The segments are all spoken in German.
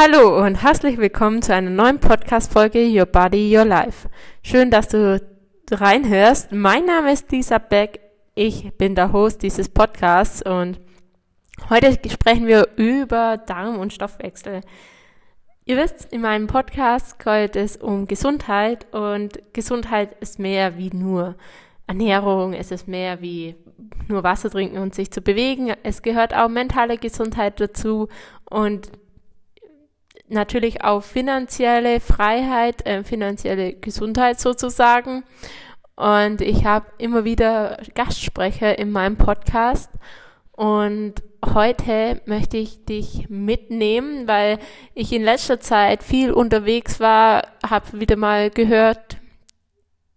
Hallo und herzlich willkommen zu einer neuen Podcast-Folge Your Body, Your Life. Schön, dass du reinhörst. Mein Name ist Lisa Beck. Ich bin der Host dieses Podcasts und heute sprechen wir über Darm und Stoffwechsel. Ihr wisst, in meinem Podcast geht es um Gesundheit und Gesundheit ist mehr wie nur Ernährung, es ist mehr wie nur Wasser trinken und sich zu bewegen. Es gehört auch mentale Gesundheit dazu und natürlich auch finanzielle Freiheit, äh, finanzielle Gesundheit sozusagen. Und ich habe immer wieder Gastsprecher in meinem Podcast. Und heute möchte ich dich mitnehmen, weil ich in letzter Zeit viel unterwegs war, habe wieder mal gehört,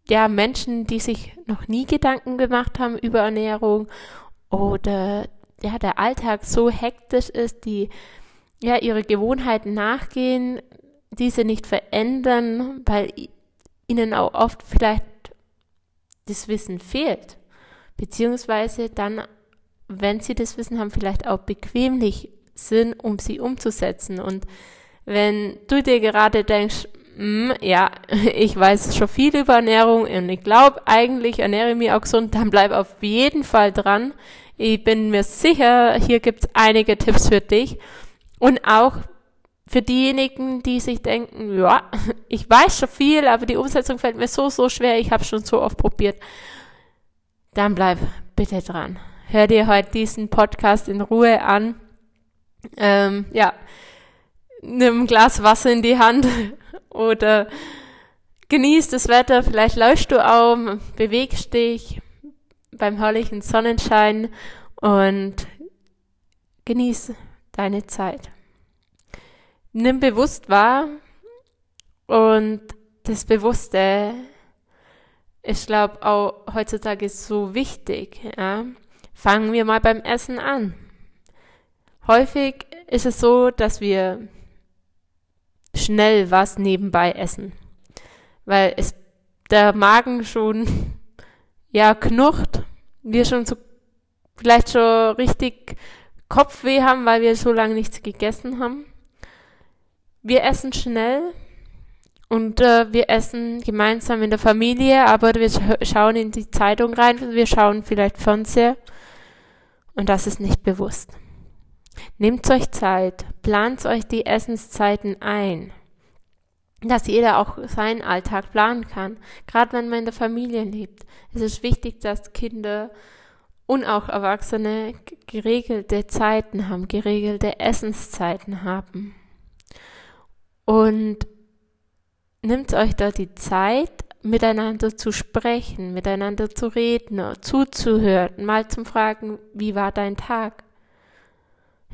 ja, Menschen, die sich noch nie Gedanken gemacht haben über Ernährung oder ja, der Alltag so hektisch ist, die ja ihre Gewohnheiten nachgehen, diese nicht verändern, weil ihnen auch oft vielleicht das Wissen fehlt, beziehungsweise dann, wenn sie das Wissen haben, vielleicht auch bequemlich sind, um sie umzusetzen. Und wenn du dir gerade denkst, mm, ja, ich weiß schon viel über Ernährung und ich glaube eigentlich ernähre ich mich auch gesund, dann bleib auf jeden Fall dran. Ich bin mir sicher, hier gibt's einige Tipps für dich. Und auch für diejenigen, die sich denken, ja, ich weiß schon viel, aber die Umsetzung fällt mir so, so schwer, ich habe schon so oft probiert, dann bleib bitte dran. Hör dir heute diesen Podcast in Ruhe an. Ähm, ja, nimm ein Glas Wasser in die Hand oder genieß das Wetter, vielleicht läufst du auch, bewegst dich beim herrlichen Sonnenschein und genieß deine Zeit. Nimm bewusst wahr und das Bewusste ich glaube auch heutzutage so wichtig. Ja? Fangen wir mal beim Essen an. Häufig ist es so, dass wir schnell was nebenbei essen, weil es der Magen schon ja knurrt, wir schon so vielleicht schon richtig Kopfweh haben, weil wir so lange nichts gegessen haben. Wir essen schnell und äh, wir essen gemeinsam in der Familie, aber wir schauen in die Zeitung rein, wir schauen vielleicht Fernseher und das ist nicht bewusst. Nehmt euch Zeit, plant euch die Essenszeiten ein, dass jeder auch seinen Alltag planen kann, gerade wenn man in der Familie lebt. Es ist wichtig, dass Kinder und auch Erwachsene geregelte Zeiten haben, geregelte Essenszeiten haben. Und nimmt euch da die Zeit, miteinander zu sprechen, miteinander zu reden, zuzuhören, mal zum Fragen, wie war dein Tag?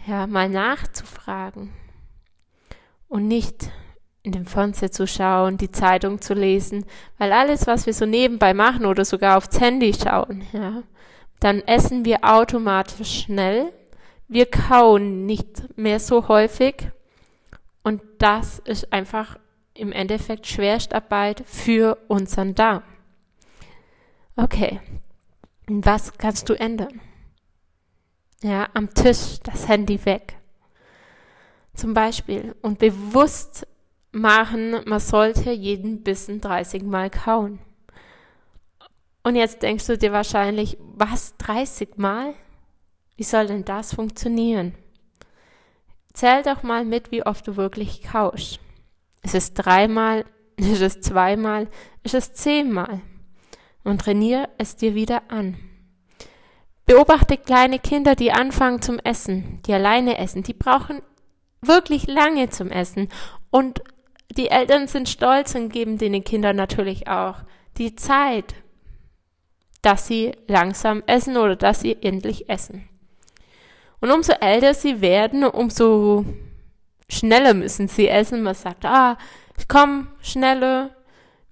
Ja, mal nachzufragen und nicht in den Fernseher zu schauen, die Zeitung zu lesen, weil alles, was wir so nebenbei machen oder sogar aufs Handy schauen, ja, dann essen wir automatisch schnell. Wir kauen nicht mehr so häufig. Und das ist einfach im Endeffekt Schwerstarbeit für unseren Darm. Okay. Was kannst du ändern? Ja, am Tisch das Handy weg. Zum Beispiel. Und bewusst machen, man sollte jeden Bissen 30 Mal kauen. Und jetzt denkst du dir wahrscheinlich, was, 30 Mal? Wie soll denn das funktionieren? Zähl doch mal mit, wie oft du wirklich kausch. Ist es dreimal? Ist es zweimal? Ist es zehnmal? Und trainiere es dir wieder an. Beobachte kleine Kinder, die anfangen zum Essen, die alleine essen. Die brauchen wirklich lange zum Essen. Und die Eltern sind stolz und geben den Kindern natürlich auch die Zeit, dass sie langsam essen oder dass sie endlich essen. Und umso älter sie werden, umso schneller müssen sie essen. Man sagt, ah, komm, schneller,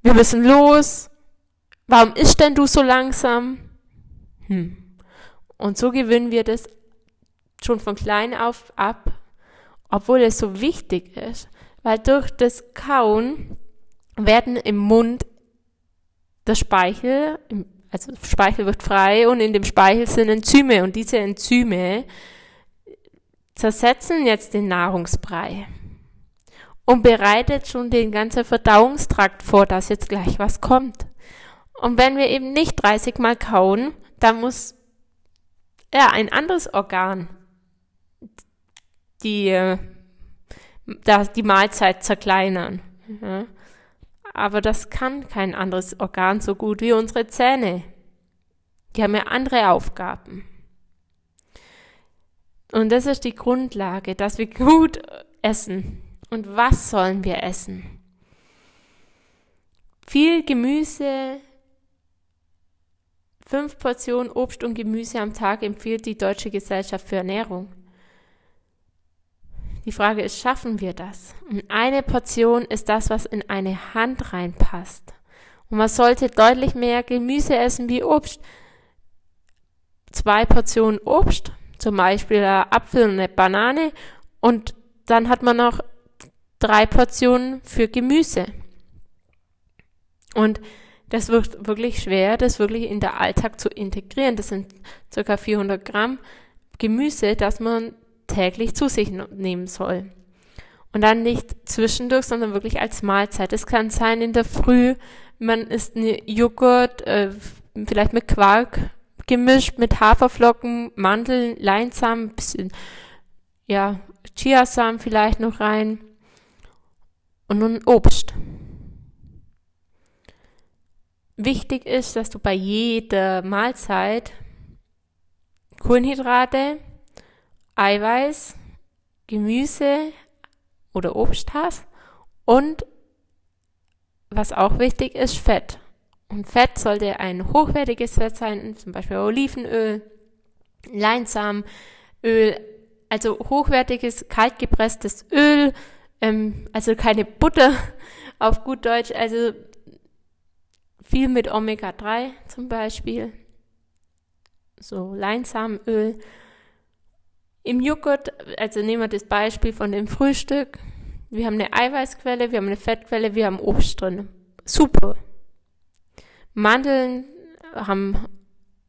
wir müssen los. Warum isst denn du so langsam? Hm. Und so gewinnen wir das schon von klein auf ab, obwohl es so wichtig ist, weil durch das Kauen werden im Mund der Speichel, also Speichel wird frei und in dem Speichel sind Enzyme und diese Enzyme zersetzen jetzt den Nahrungsbrei. und bereitet schon den ganzen Verdauungstrakt vor, dass jetzt gleich was kommt. Und wenn wir eben nicht 30 Mal kauen, dann muss ja ein anderes Organ die, äh, die Mahlzeit zerkleinern. Ja. Aber das kann kein anderes Organ so gut wie unsere Zähne. Die haben ja andere Aufgaben. Und das ist die Grundlage, dass wir gut essen. Und was sollen wir essen? Viel Gemüse, fünf Portionen Obst und Gemüse am Tag empfiehlt die Deutsche Gesellschaft für Ernährung. Die Frage ist, schaffen wir das? Und eine Portion ist das, was in eine Hand reinpasst. Und man sollte deutlich mehr Gemüse essen wie Obst. Zwei Portionen Obst, zum Beispiel ein Apfel und eine Banane, und dann hat man noch drei Portionen für Gemüse. Und das wird wirklich schwer, das wirklich in der Alltag zu integrieren. Das sind ca. 400 Gramm Gemüse, das man täglich zu sich nehmen soll. Und dann nicht zwischendurch, sondern wirklich als Mahlzeit. Es kann sein in der Früh, man isst eine Joghurt, äh, vielleicht mit Quark gemischt, mit Haferflocken, Mandeln, Leinsamen, bisschen, ja, Chiasamen vielleicht noch rein und nun Obst. Wichtig ist, dass du bei jeder Mahlzeit Kohlenhydrate, Eiweiß, Gemüse oder Obst hast und was auch wichtig ist, Fett. Und Fett sollte ein hochwertiges Fett sein, zum Beispiel Olivenöl, Leinsamenöl, also hochwertiges, kaltgepresstes Öl, ähm, also keine Butter auf gut Deutsch, also viel mit Omega-3 zum Beispiel, so Leinsamenöl im Joghurt, also nehmen wir das Beispiel von dem Frühstück. Wir haben eine Eiweißquelle, wir haben eine Fettquelle, wir haben Obst drin. Super. Mandeln haben,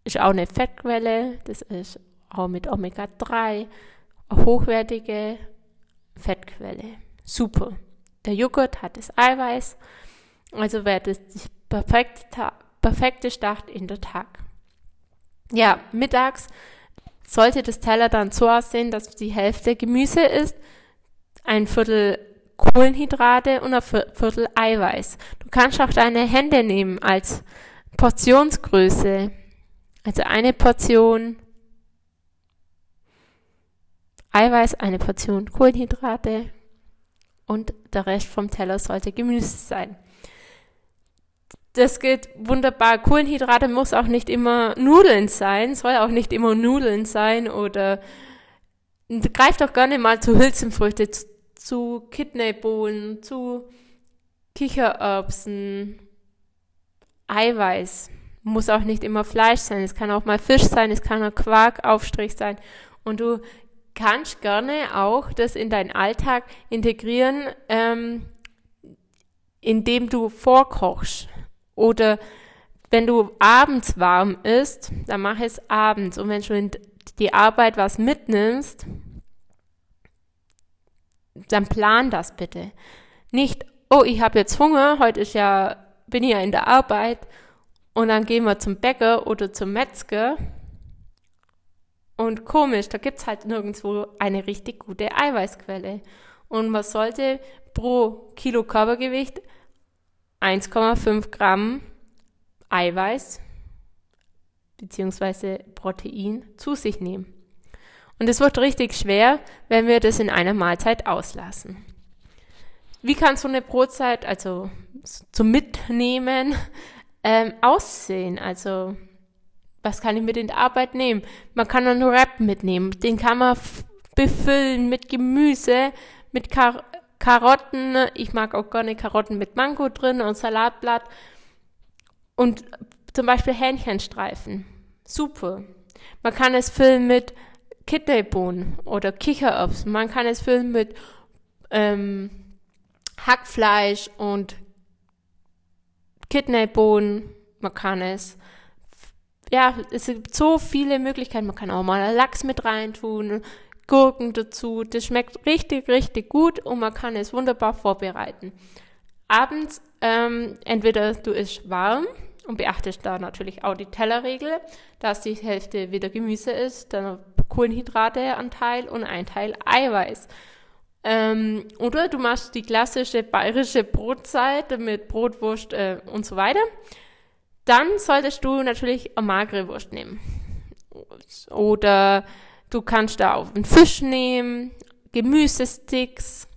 ist auch eine Fettquelle, das ist auch mit Omega-3, eine hochwertige Fettquelle. Super. Der Joghurt hat das Eiweiß, also wäre das die perfekte, perfekte Start in der Tag. Ja, mittags sollte das Teller dann so aussehen, dass die Hälfte Gemüse ist, ein Viertel Kohlenhydrate und ein Viertel Eiweiß. Du kannst auch deine Hände nehmen als Portionsgröße. Also eine Portion Eiweiß, eine Portion Kohlenhydrate und der Rest vom Teller sollte Gemüse sein das geht wunderbar. Kohlenhydrate muss auch nicht immer Nudeln sein, soll auch nicht immer Nudeln sein oder greift auch gerne mal zu Hülsenfrüchte, zu, zu Kidneybohnen, zu Kichererbsen, Eiweiß. Muss auch nicht immer Fleisch sein, es kann auch mal Fisch sein, es kann auch Quarkaufstrich sein. Und du kannst gerne auch das in deinen Alltag integrieren, ähm, indem du vorkochst. Oder wenn du abends warm isst, dann mach es abends. Und wenn du in die Arbeit was mitnimmst, dann plan das bitte. Nicht, oh, ich habe jetzt Hunger, heute ist ja, bin ich ja in der Arbeit und dann gehen wir zum Bäcker oder zum Metzger. Und komisch, da gibt's halt nirgendwo eine richtig gute Eiweißquelle. Und man sollte pro Kilo Körpergewicht 1,5 Gramm Eiweiß bzw. Protein zu sich nehmen. Und es wird richtig schwer, wenn wir das in einer Mahlzeit auslassen. Wie kann so eine Brotzeit, also zum Mitnehmen, ähm, aussehen? Also, was kann ich mit in die Arbeit nehmen? Man kann einen Wrap mitnehmen. Den kann man befüllen mit Gemüse, mit Kar Karotten, ich mag auch gerne Karotten mit Mango drin und Salatblatt und zum Beispiel Hähnchenstreifen. Super. Man kann es füllen mit Kidneybohnen oder Kichererbsen. Man kann es füllen mit ähm, Hackfleisch und Kidneybohnen. Man kann es, ja, es gibt so viele Möglichkeiten. Man kann auch mal Lachs mit reintun, Gurken dazu. Das schmeckt richtig, richtig gut und man kann es wunderbar vorbereiten. Abends ähm, entweder du isst warm und beachtest da natürlich auch die Tellerregel, dass die Hälfte wieder Gemüse ist, dann Kohlenhydrateanteil und ein Teil Eiweiß. Ähm, oder du machst die klassische bayerische Brotzeit mit Brotwurst äh, und so weiter. Dann solltest du natürlich eine magere Wurst nehmen. Oder du kannst da auch einen Fisch nehmen, Gemüsesticks.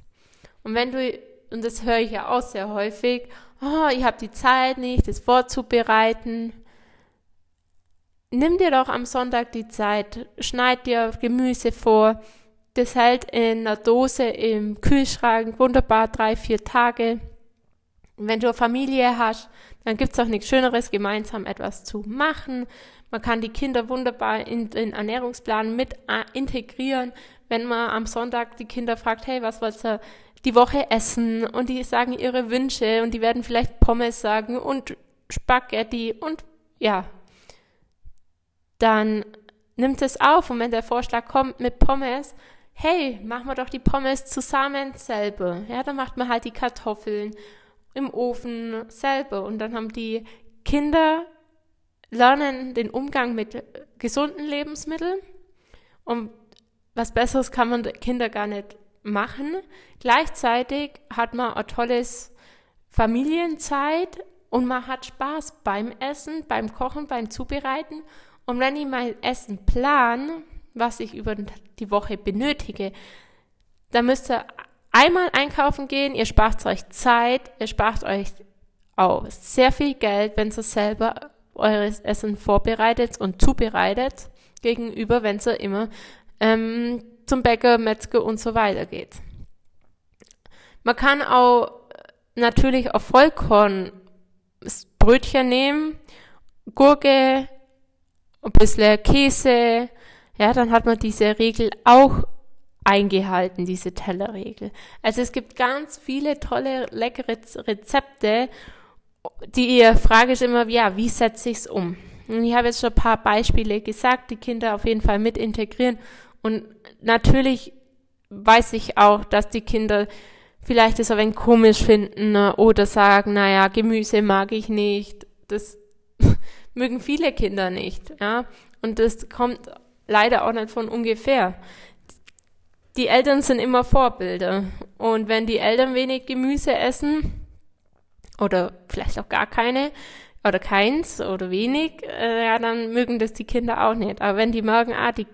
Und wenn du, und das höre ich ja auch sehr häufig, oh, ich habe die Zeit nicht, das vorzubereiten. Nimm dir doch am Sonntag die Zeit, schneid dir Gemüse vor, das hält in einer Dose im Kühlschrank wunderbar drei, vier Tage. Wenn du eine Familie hast, dann gibt es auch nichts Schöneres, gemeinsam etwas zu machen. Man kann die Kinder wunderbar in den Ernährungsplan mit äh, integrieren, wenn man am Sonntag die Kinder fragt, hey, was wollt ihr die Woche essen? Und die sagen ihre Wünsche und die werden vielleicht Pommes sagen und Spaghetti und ja, dann nimmt es auf und wenn der Vorschlag kommt mit Pommes, hey, machen wir doch die Pommes zusammen selber. Ja, dann macht man halt die Kartoffeln im Ofen selber und dann haben die Kinder lernen den Umgang mit gesunden Lebensmitteln und was Besseres kann man Kinder gar nicht machen. Gleichzeitig hat man ein tolles Familienzeit und man hat Spaß beim Essen, beim Kochen, beim Zubereiten. Und wenn ich mein Essen plan, was ich über die Woche benötige, dann müsst ihr einmal einkaufen gehen, ihr spart euch Zeit, ihr spart euch auch sehr viel Geld, wenn ihr selber eures Essen vorbereitet und zubereitet, gegenüber, wenn ihr immer ähm, zum Bäcker, Metzger und so weiter geht. Man kann auch natürlich auf Vollkorn Brötchen nehmen, Gurke, ein bisschen Käse, ja, dann hat man diese Regel auch eingehalten, diese Tellerregel. Also es gibt ganz viele tolle, leckere Rezepte. Die Frage ist immer, ja, wie setze ich es um? Und ich habe jetzt schon ein paar Beispiele gesagt, die Kinder auf jeden Fall mit integrieren. Und natürlich weiß ich auch, dass die Kinder vielleicht es ein wenig komisch finden ne, oder sagen, naja, Gemüse mag ich nicht. Das mögen viele Kinder nicht, ja. Und das kommt leider auch nicht von ungefähr. Die Eltern sind immer Vorbilder. Und wenn die Eltern wenig Gemüse essen, oder vielleicht auch gar keine, oder keins oder wenig, äh, ja, dann mögen das die Kinder auch nicht. Aber wenn die merken, ah, die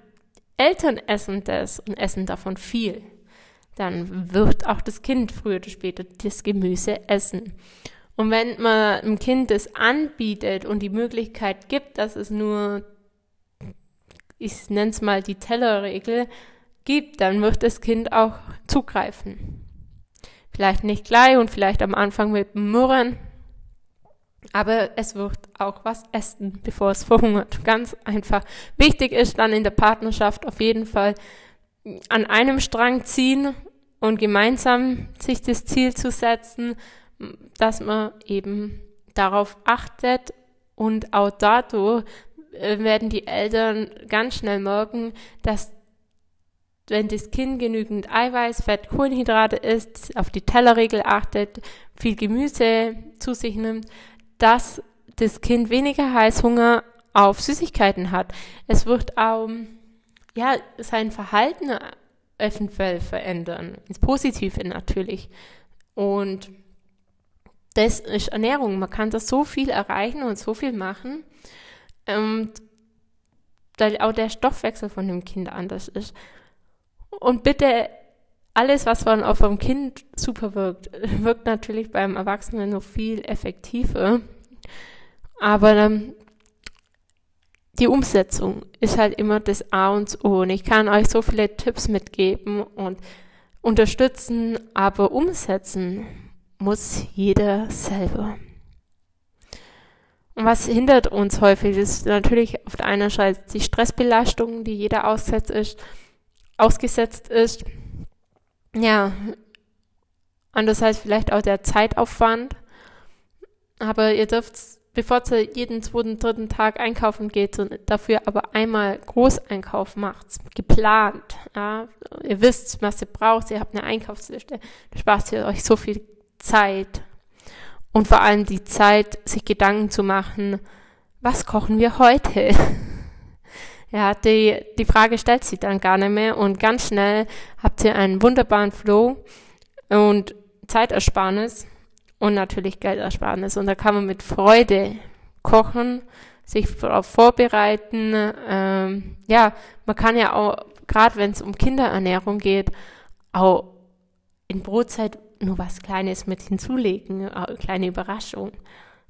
Eltern essen das und essen davon viel, dann wird auch das Kind früher oder später das Gemüse essen. Und wenn man dem Kind das anbietet und die Möglichkeit gibt, dass es nur ich nenne es mal die Tellerregel, gibt, dann wird das Kind auch zugreifen. Vielleicht nicht gleich und vielleicht am Anfang mit Murren, aber es wird auch was essen, bevor es verhungert. Ganz einfach. Wichtig ist dann in der Partnerschaft auf jeden Fall an einem Strang ziehen und gemeinsam sich das Ziel zu setzen, dass man eben darauf achtet und auch dadurch äh, werden die Eltern ganz schnell merken, dass wenn das Kind genügend Eiweiß, Fett, Kohlenhydrate isst, auf die Tellerregel achtet, viel Gemüse zu sich nimmt, dass das Kind weniger Heißhunger auf Süßigkeiten hat. Es wird auch ja, sein Verhalten eventuell verändern, ins Positive natürlich. Und das ist Ernährung. Man kann da so viel erreichen und so viel machen. Und weil auch der Stoffwechsel von dem Kind anders ist. Und bitte, alles, was man auf dem Kind super wirkt, wirkt natürlich beim Erwachsenen noch viel effektiver. Aber ähm, die Umsetzung ist halt immer das A und O. Und ich kann euch so viele Tipps mitgeben und unterstützen, aber umsetzen muss jeder selber. Und was hindert uns häufig, ist natürlich auf der einen Seite die Stressbelastung, die jeder ausgesetzt ist, ausgesetzt ist. Ja, andererseits vielleicht auch der Zeitaufwand. Aber ihr dürft bevor ihr jeden zweiten, dritten Tag einkaufen geht und dafür aber einmal Großeinkauf macht, geplant. Ja, ihr wisst, was ihr braucht, ihr habt eine Einkaufsliste, da spart ihr euch so viel Zeit. Und vor allem die Zeit, sich Gedanken zu machen, was kochen wir heute? Ja, die, die Frage stellt sich dann gar nicht mehr und ganz schnell habt ihr einen wunderbaren Flow und Zeitersparnis und natürlich Geldersparnis. Und da kann man mit Freude kochen, sich darauf vorbereiten. Ähm, ja, man kann ja auch, gerade wenn es um Kinderernährung geht, auch in Brotzeit nur was Kleines mit hinzulegen, eine kleine Überraschung.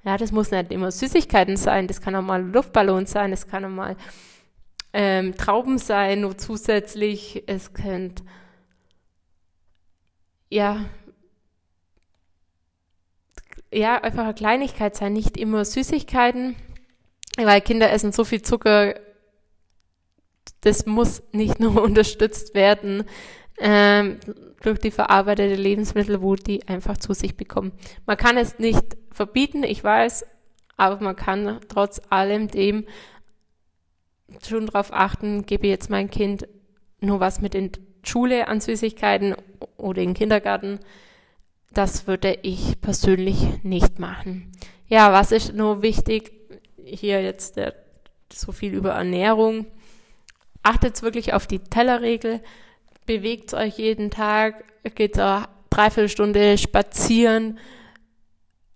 Ja, das muss nicht immer Süßigkeiten sein, das kann auch mal Luftballon sein, das kann auch mal ähm, Trauben sein, nur zusätzlich, es könnte ja ja, einfach eine Kleinigkeit sein, nicht immer Süßigkeiten, weil Kinder essen so viel Zucker, das muss nicht nur unterstützt werden ähm, durch die verarbeitete Lebensmittel, wo die einfach zu sich bekommen. Man kann es nicht verbieten, ich weiß, aber man kann trotz allem dem schon darauf achten, gebe jetzt mein Kind nur was mit in Schule an Süßigkeiten oder in den Kindergarten, das würde ich persönlich nicht machen. Ja, was ist nur wichtig? Hier jetzt der, so viel über Ernährung. Achtet wirklich auf die Tellerregel. Bewegt euch jeden Tag. Geht eine Dreiviertelstunde spazieren.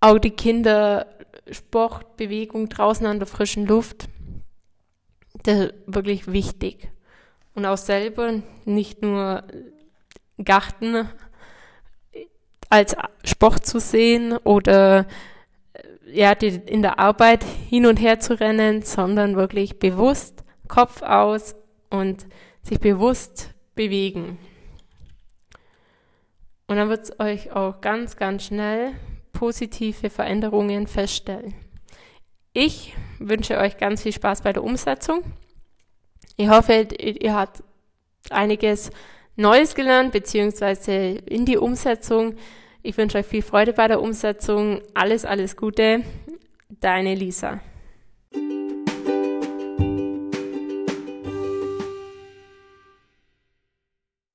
Auch die Kinder Sport, Bewegung draußen an der frischen Luft. Das ist wirklich wichtig. Und auch selber nicht nur Garten als Sport zu sehen oder ja, die, in der Arbeit hin und her zu rennen, sondern wirklich bewusst Kopf aus und sich bewusst bewegen. Und dann wird es euch auch ganz, ganz schnell positive Veränderungen feststellen. Ich wünsche euch ganz viel Spaß bei der Umsetzung. Ich hoffe, ihr habt einiges Neues gelernt, beziehungsweise in die Umsetzung. Ich wünsche euch viel Freude bei der Umsetzung. Alles, alles Gute. Deine Lisa.